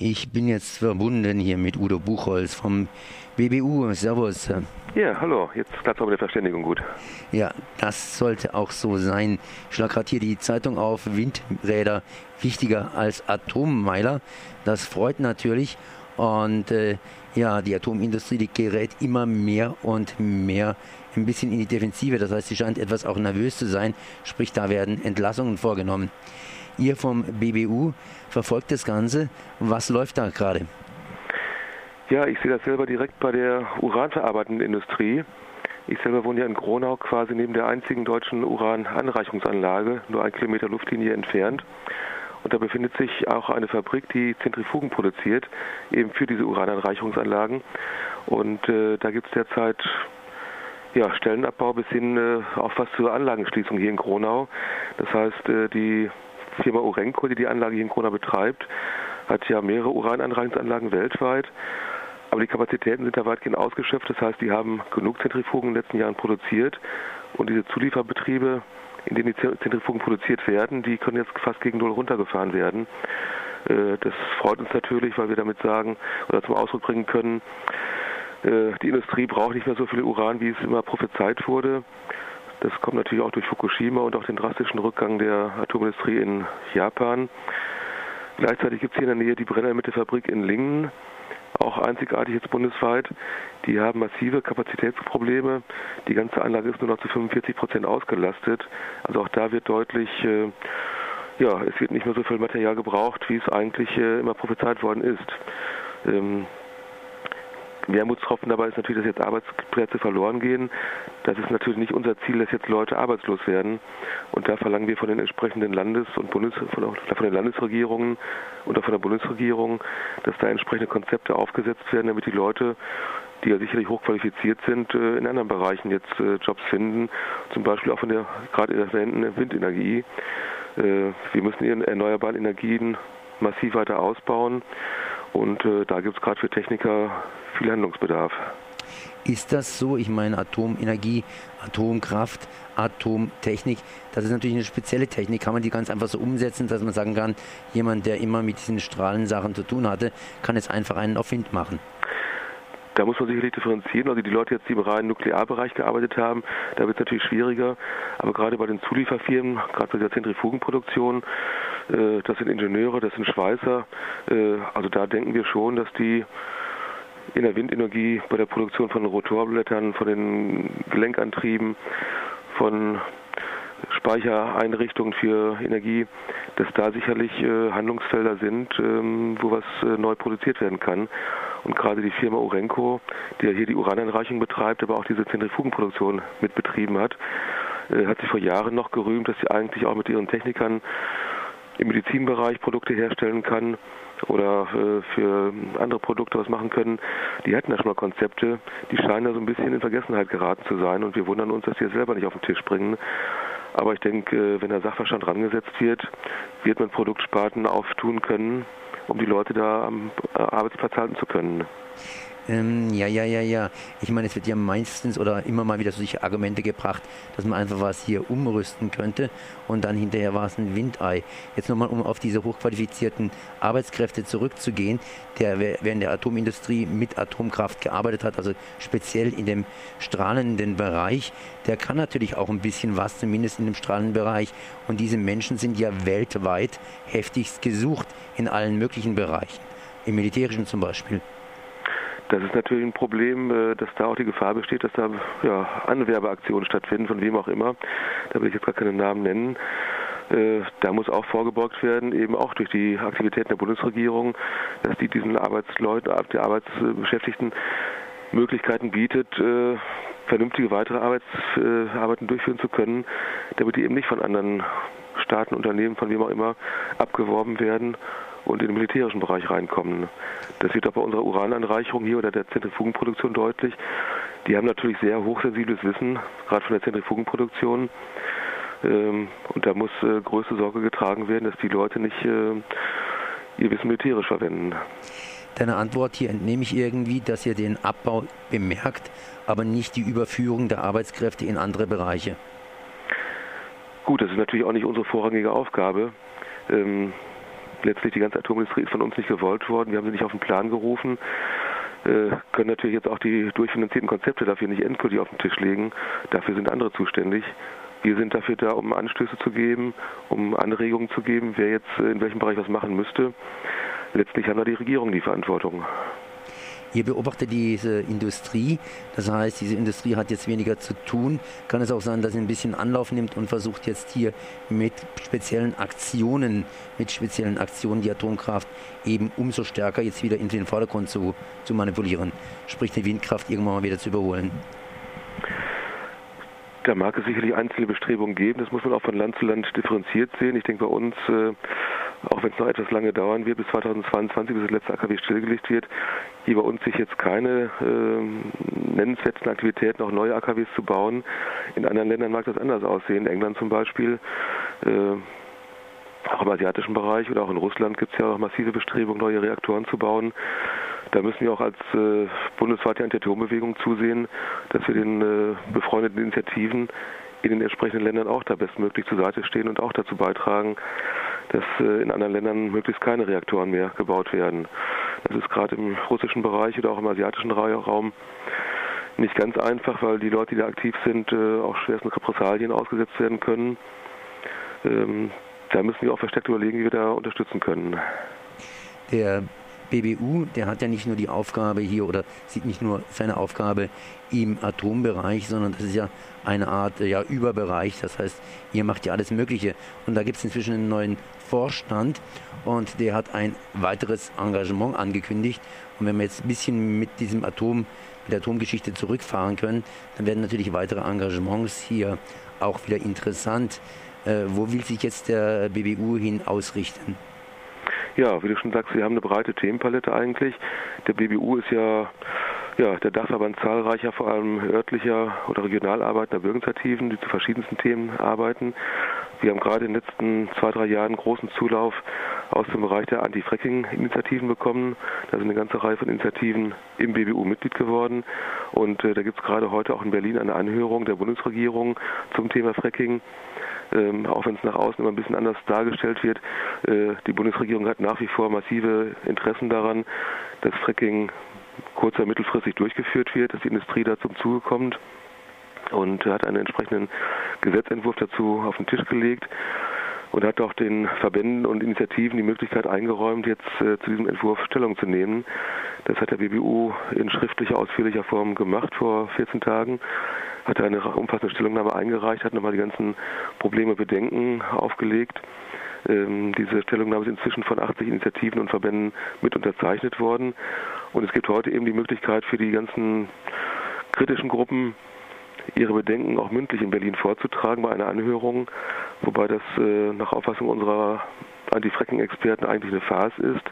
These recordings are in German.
Ich bin jetzt verbunden hier mit Udo Buchholz vom BBU. Servus. Ja, hallo. Jetzt klappt es aber der Verständigung gut. Ja, das sollte auch so sein. Ich schlage gerade hier die Zeitung auf. Windräder wichtiger als Atommeiler. Das freut natürlich. Und äh, ja, die Atomindustrie, die gerät immer mehr und mehr ein bisschen in die Defensive. Das heißt, sie scheint etwas auch nervös zu sein. Sprich, da werden Entlassungen vorgenommen. Ihr vom BBU verfolgt das Ganze. Was läuft da gerade? Ja, ich sehe das selber direkt bei der uranverarbeitenden Industrie. Ich selber wohne ja in Gronau, quasi neben der einzigen deutschen Urananreichungsanlage, nur ein Kilometer Luftlinie entfernt. Und da befindet sich auch eine Fabrik, die Zentrifugen produziert, eben für diese Urananreichungsanlagen. Und äh, da gibt es derzeit ja, Stellenabbau bis hin äh, auch was zur Anlagenschließung hier in Gronau. Das heißt, äh, die Firma Urenco, die die Anlage hier in Kona betreibt, hat ja mehrere Urananreichungsanlagen weltweit. Aber die Kapazitäten sind da weitgehend ausgeschöpft. Das heißt, die haben genug Zentrifugen in den letzten Jahren produziert. Und diese Zulieferbetriebe, in denen die Zentrifugen produziert werden, die können jetzt fast gegen Null runtergefahren werden. Äh, das freut uns natürlich, weil wir damit sagen oder zum Ausdruck bringen können, die Industrie braucht nicht mehr so viel Uran, wie es immer prophezeit wurde. Das kommt natürlich auch durch Fukushima und auch den drastischen Rückgang der Atomindustrie in Japan. Gleichzeitig gibt es hier in der Nähe die Brennermittelfabrik in Lingen, auch einzigartig jetzt bundesweit. Die haben massive Kapazitätsprobleme. Die ganze Anlage ist nur noch zu 45 Prozent ausgelastet. Also auch da wird deutlich, äh, ja, es wird nicht mehr so viel Material gebraucht, wie es eigentlich äh, immer prophezeit worden ist. Ähm, Wermutstropfen dabei ist natürlich, dass jetzt Arbeitsplätze verloren gehen. Das ist natürlich nicht unser Ziel, dass jetzt Leute arbeitslos werden. Und da verlangen wir von den entsprechenden Landes- und Bundes von, den Landesregierungen und auch von der Bundesregierung, dass da entsprechende Konzepte aufgesetzt werden, damit die Leute die ja sicherlich hochqualifiziert sind, äh, in anderen Bereichen jetzt äh, Jobs finden, zum Beispiel auch von der gerade erwähnten Windenergie. Äh, wir müssen die erneuerbaren Energien massiv weiter ausbauen und da gibt es gerade für Techniker viel Handlungsbedarf. Ist das so? Ich meine, Atomenergie, Atomkraft, Atomtechnik, das ist natürlich eine spezielle Technik. Kann man die ganz einfach so umsetzen, dass man sagen kann, jemand, der immer mit diesen Strahlensachen zu tun hatte, kann jetzt einfach einen auf Wind machen? Da muss man sicherlich differenzieren. Also die Leute jetzt, die im reinen Nuklearbereich gearbeitet haben, da wird es natürlich schwieriger. Aber gerade bei den Zulieferfirmen, gerade bei der Zentrifugenproduktion, äh, das sind Ingenieure, das sind Schweißer. Äh, also da denken wir schon, dass die in der Windenergie, bei der Produktion von Rotorblättern, von den Gelenkantrieben, von Speichereinrichtungen für Energie, dass da sicherlich äh, Handlungsfelder sind, ähm, wo was äh, neu produziert werden kann. Und gerade die Firma Urenco, die ja hier die Urananreichung betreibt, aber auch diese Zentrifugenproduktion mitbetrieben hat, äh, hat sich vor Jahren noch gerühmt, dass sie eigentlich auch mit ihren Technikern im Medizinbereich Produkte herstellen kann oder für andere Produkte was machen können, die hatten ja schon mal Konzepte, die scheinen da so ein bisschen in Vergessenheit geraten zu sein und wir wundern uns, dass die jetzt selber nicht auf den Tisch bringen. Aber ich denke, wenn der Sachverstand rangesetzt wird, wird man Produktsparten auftun können, um die Leute da am äh, Arbeitsplatz halten zu können. Ähm, ja, ja, ja, ja. Ich meine, es wird ja meistens oder immer mal wieder solche Argumente gebracht, dass man einfach was hier umrüsten könnte und dann hinterher war es ein Windei. Jetzt nochmal, um auf diese hochqualifizierten Arbeitskräfte zurückzugehen, der während der Atomindustrie mit Atomkraft gearbeitet hat, also speziell in dem strahlenden Bereich, der kann natürlich auch ein bisschen was, zumindest in dem strahlenden Bereich. Und diese Menschen sind ja weltweit heftigst gesucht in allen möglichen Bereichen, im militärischen zum Beispiel. Das ist natürlich ein Problem, äh, dass da auch die Gefahr besteht, dass da ja, Anwerbeaktionen stattfinden, von wem auch immer. Da will ich jetzt gar keinen Namen nennen. Äh, da muss auch vorgebeugt werden, eben auch durch die Aktivitäten der Bundesregierung, dass die diesen Arbeitsleuten, die Arbeitsbeschäftigten Möglichkeiten bietet, äh, vernünftige weitere Arbeits, Arbeiten durchführen zu können, damit die eben nicht von anderen Staaten, Unternehmen, von wem auch immer abgeworben werden und in den militärischen Bereich reinkommen. Das wird auch bei unserer Urananreicherung hier oder der Zentrifugenproduktion deutlich. Die haben natürlich sehr hochsensibles Wissen, gerade von der Zentrifugenproduktion. Ähm, und da muss äh, größte Sorge getragen werden, dass die Leute nicht äh, ihr Wissen militärisch verwenden. Deiner Antwort hier entnehme ich irgendwie, dass ihr den Abbau bemerkt, aber nicht die Überführung der Arbeitskräfte in andere Bereiche. Gut, das ist natürlich auch nicht unsere vorrangige Aufgabe. Ähm, letztlich die ganze Atomindustrie ist von uns nicht gewollt worden. Wir haben sie nicht auf den Plan gerufen. Äh, können natürlich jetzt auch die durchfinanzierten Konzepte dafür nicht endgültig auf den Tisch legen. Dafür sind andere zuständig. Wir sind dafür da, um Anstöße zu geben, um Anregungen zu geben, wer jetzt äh, in welchem Bereich was machen müsste. Letztlich haben da die Regierung die Verantwortung. Ihr beobachtet diese Industrie, das heißt, diese Industrie hat jetzt weniger zu tun. Kann es auch sein, dass sie ein bisschen Anlauf nimmt und versucht jetzt hier mit speziellen Aktionen, mit speziellen Aktionen die Atomkraft eben umso stärker jetzt wieder in den Vordergrund zu, zu manipulieren, sprich die Windkraft irgendwann mal wieder zu überholen? Da mag es sicherlich einzelne Bestrebungen geben. Das muss man auch von Land zu Land differenziert sehen. Ich denke, bei uns, äh, auch wenn es noch etwas lange dauern wird, bis 2022, bis das letzte AKW stillgelegt wird, hier bei uns sich jetzt keine äh, nennenswerten Aktivitäten, auch neue AKWs zu bauen. In anderen Ländern mag das anders aussehen. In England zum Beispiel. Äh, auch im asiatischen Bereich oder auch in Russland gibt es ja auch massive Bestrebungen, neue Reaktoren zu bauen. Da müssen wir auch als äh, bundesweite Anti-Atom-Bewegung zusehen, dass wir den äh, befreundeten Initiativen in den entsprechenden Ländern auch da bestmöglich zur Seite stehen und auch dazu beitragen, dass äh, in anderen Ländern möglichst keine Reaktoren mehr gebaut werden. Das ist gerade im russischen Bereich oder auch im asiatischen Raum nicht ganz einfach, weil die Leute, die da aktiv sind, äh, auch schwersten Repressalien ausgesetzt werden können. Ähm, da müssen wir auch verstärkt überlegen, wie wir da unterstützen können. Der BBU, der hat ja nicht nur die Aufgabe hier oder sieht nicht nur seine Aufgabe im Atombereich, sondern das ist ja eine Art ja, Überbereich. Das heißt, ihr macht ja alles Mögliche. Und da gibt es inzwischen einen neuen Vorstand und der hat ein weiteres Engagement angekündigt. Und wenn wir jetzt ein bisschen mit diesem Atom, mit der Atomgeschichte zurückfahren können, dann werden natürlich weitere Engagements hier auch wieder interessant. Äh, wo will sich jetzt der BBU hin ausrichten? Ja, wie du schon sagst, wir haben eine breite Themenpalette eigentlich. Der BBU ist ja ja, der Dachverband zahlreicher, vor allem örtlicher oder regional arbeitender Bürgerinitiativen, die zu verschiedensten Themen arbeiten. Wir haben gerade in den letzten zwei, drei Jahren großen Zulauf aus dem Bereich der Anti-Fracking-Initiativen bekommen. Da sind eine ganze Reihe von Initiativen im BBU Mitglied geworden. Und äh, da gibt es gerade heute auch in Berlin eine Anhörung der Bundesregierung zum Thema Fracking ähm, auch wenn es nach außen immer ein bisschen anders dargestellt wird. Äh, die Bundesregierung hat nach wie vor massive Interessen daran, dass Fracking kurzer mittelfristig durchgeführt wird, dass die Industrie da zum Zuge kommt und hat einen entsprechenden Gesetzentwurf dazu auf den Tisch gelegt und hat auch den Verbänden und Initiativen die Möglichkeit eingeräumt, jetzt äh, zu diesem Entwurf Stellung zu nehmen. Das hat der BBU in schriftlicher, ausführlicher Form gemacht vor 14 Tagen hat eine umfassende Stellungnahme eingereicht, hat nochmal die ganzen Probleme, Bedenken aufgelegt. Ähm, diese Stellungnahme ist inzwischen von 80 Initiativen und Verbänden mit unterzeichnet worden. Und es gibt heute eben die Möglichkeit für die ganzen kritischen Gruppen, ihre Bedenken auch mündlich in Berlin vorzutragen bei einer Anhörung, wobei das äh, nach Auffassung unserer Anti-Fracking-Experten eigentlich eine Farce ist.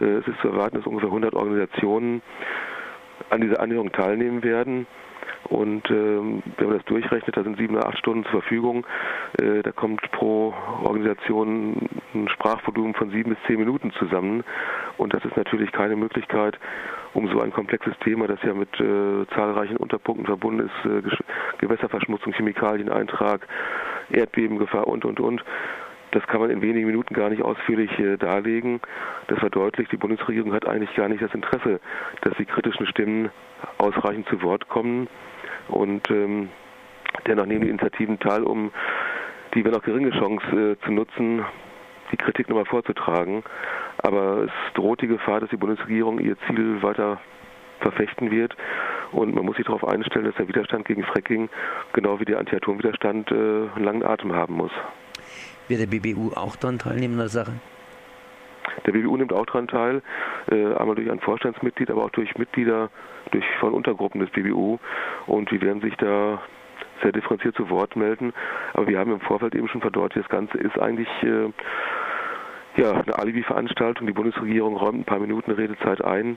Äh, es ist zu erwarten, dass ungefähr 100 Organisationen an dieser Anhörung teilnehmen werden. Und ähm, wenn man das durchrechnet, da sind sieben oder acht Stunden zur Verfügung. Äh, da kommt pro Organisation ein Sprachvolumen von sieben bis zehn Minuten zusammen. Und das ist natürlich keine Möglichkeit, um so ein komplexes Thema, das ja mit äh, zahlreichen Unterpunkten verbunden ist, äh, Gewässerverschmutzung, Chemikalieneintrag, Erdbebengefahr und, und, und, das kann man in wenigen Minuten gar nicht ausführlich äh, darlegen. Das verdeutlicht, die Bundesregierung hat eigentlich gar nicht das Interesse, dass die kritischen Stimmen ausreichend zu Wort kommen. Und ähm, dennoch nehmen die Initiativen teil, um die, wenn auch geringe Chance äh, zu nutzen, die Kritik nochmal vorzutragen. Aber es droht die Gefahr, dass die Bundesregierung ihr Ziel weiter verfechten wird. Und man muss sich darauf einstellen, dass der Widerstand gegen Fracking, genau wie der Anti-Atom-Widerstand, äh, einen langen Atem haben muss. Wird der BBU auch daran teilnehmen in der Sache? Der BBU nimmt auch daran teil, äh, einmal durch ein Vorstandsmitglied, aber auch durch Mitglieder durch, von Untergruppen des BBU. Und die werden sich da sehr differenziert zu Wort melden. Aber wir haben im Vorfeld eben schon verdeutlicht, das Ganze ist eigentlich äh, ja, eine Alibi-Veranstaltung. Die Bundesregierung räumt ein paar Minuten Redezeit ein,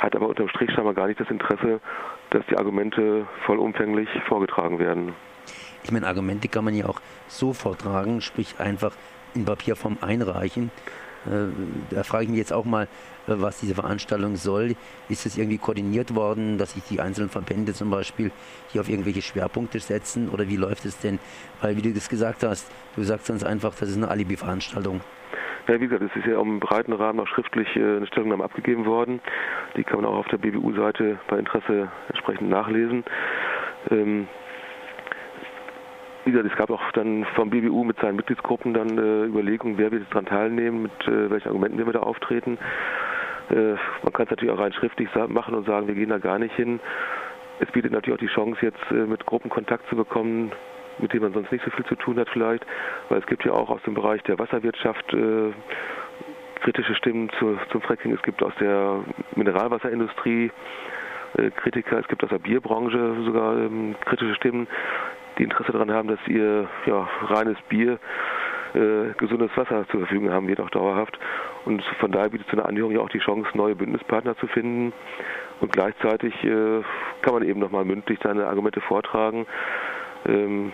hat aber unterm Strich scheinbar gar nicht das Interesse, dass die Argumente vollumfänglich vorgetragen werden. Ich meine, Argumente kann man ja auch so vortragen, sprich einfach in Papierform einreichen. Äh, da frage ich mich jetzt auch mal, äh, was diese Veranstaltung soll. Ist es irgendwie koordiniert worden, dass sich die einzelnen Verbände zum Beispiel hier auf irgendwelche Schwerpunkte setzen oder wie läuft es denn? Weil, wie du das gesagt hast, du sagst uns einfach, das ist eine Alibi-Veranstaltung. Ja, wie gesagt, es ist ja im breiten Rahmen auch schriftlich äh, eine Stellungnahme abgegeben worden. Die kann man auch auf der BBU-Seite bei Interesse entsprechend nachlesen. Ähm, wie gesagt, es gab auch dann vom BBU mit seinen Mitgliedsgruppen dann äh, Überlegungen, wer wird daran teilnehmen, mit äh, welchen Argumenten wir da auftreten. Äh, man kann es natürlich auch rein schriftlich machen und sagen, wir gehen da gar nicht hin. Es bietet natürlich auch die Chance, jetzt äh, mit Gruppen Kontakt zu bekommen, mit denen man sonst nicht so viel zu tun hat vielleicht, weil es gibt ja auch aus dem Bereich der Wasserwirtschaft äh, kritische Stimmen zu, zum Fracking. Es gibt aus der Mineralwasserindustrie äh, Kritiker, es gibt aus der Bierbranche sogar ähm, kritische Stimmen, die Interesse daran haben, dass ihr ja, reines Bier äh, gesundes Wasser zur Verfügung haben wird, auch dauerhaft. Und von daher bietet so eine Anhörung ja auch die Chance, neue Bündnispartner zu finden. Und gleichzeitig äh, kann man eben nochmal mündlich seine Argumente vortragen. Ähm,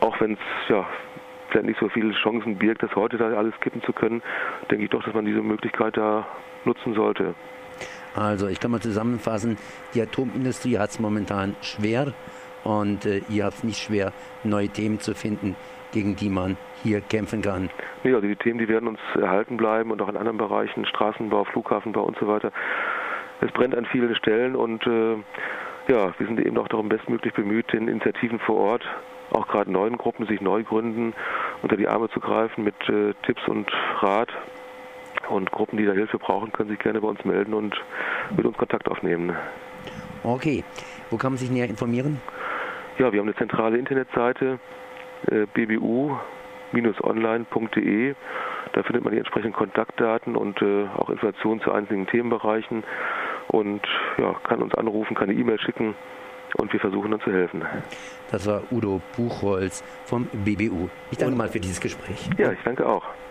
auch wenn es ja vielleicht nicht so viele Chancen birgt, das heute da alles kippen zu können, denke ich doch, dass man diese Möglichkeit da nutzen sollte. Also ich kann mal zusammenfassen, die Atomindustrie hat es momentan schwer und äh, ihr habt es nicht schwer, neue Themen zu finden, gegen die man hier kämpfen kann. Nee, also die Themen, die werden uns erhalten bleiben und auch in anderen Bereichen, Straßenbau, Flughafenbau und so weiter. Es brennt an vielen Stellen und äh, ja, wir sind eben auch darum bestmöglich bemüht, den Initiativen vor Ort, auch gerade neuen Gruppen, sich neu gründen, unter die Arme zu greifen mit äh, Tipps und Rat. Und Gruppen, die da Hilfe brauchen, können sich gerne bei uns melden und mit uns Kontakt aufnehmen. Okay. Wo kann man sich näher informieren? Ja, wir haben eine zentrale Internetseite, äh, bbu-online.de. Da findet man die entsprechenden Kontaktdaten und äh, auch Informationen zu einzelnen Themenbereichen und ja, kann uns anrufen, kann eine E-Mail schicken und wir versuchen dann zu helfen. Das war Udo Buchholz vom BBU. Ich danke und, mal für dieses Gespräch. Ja, ich danke auch.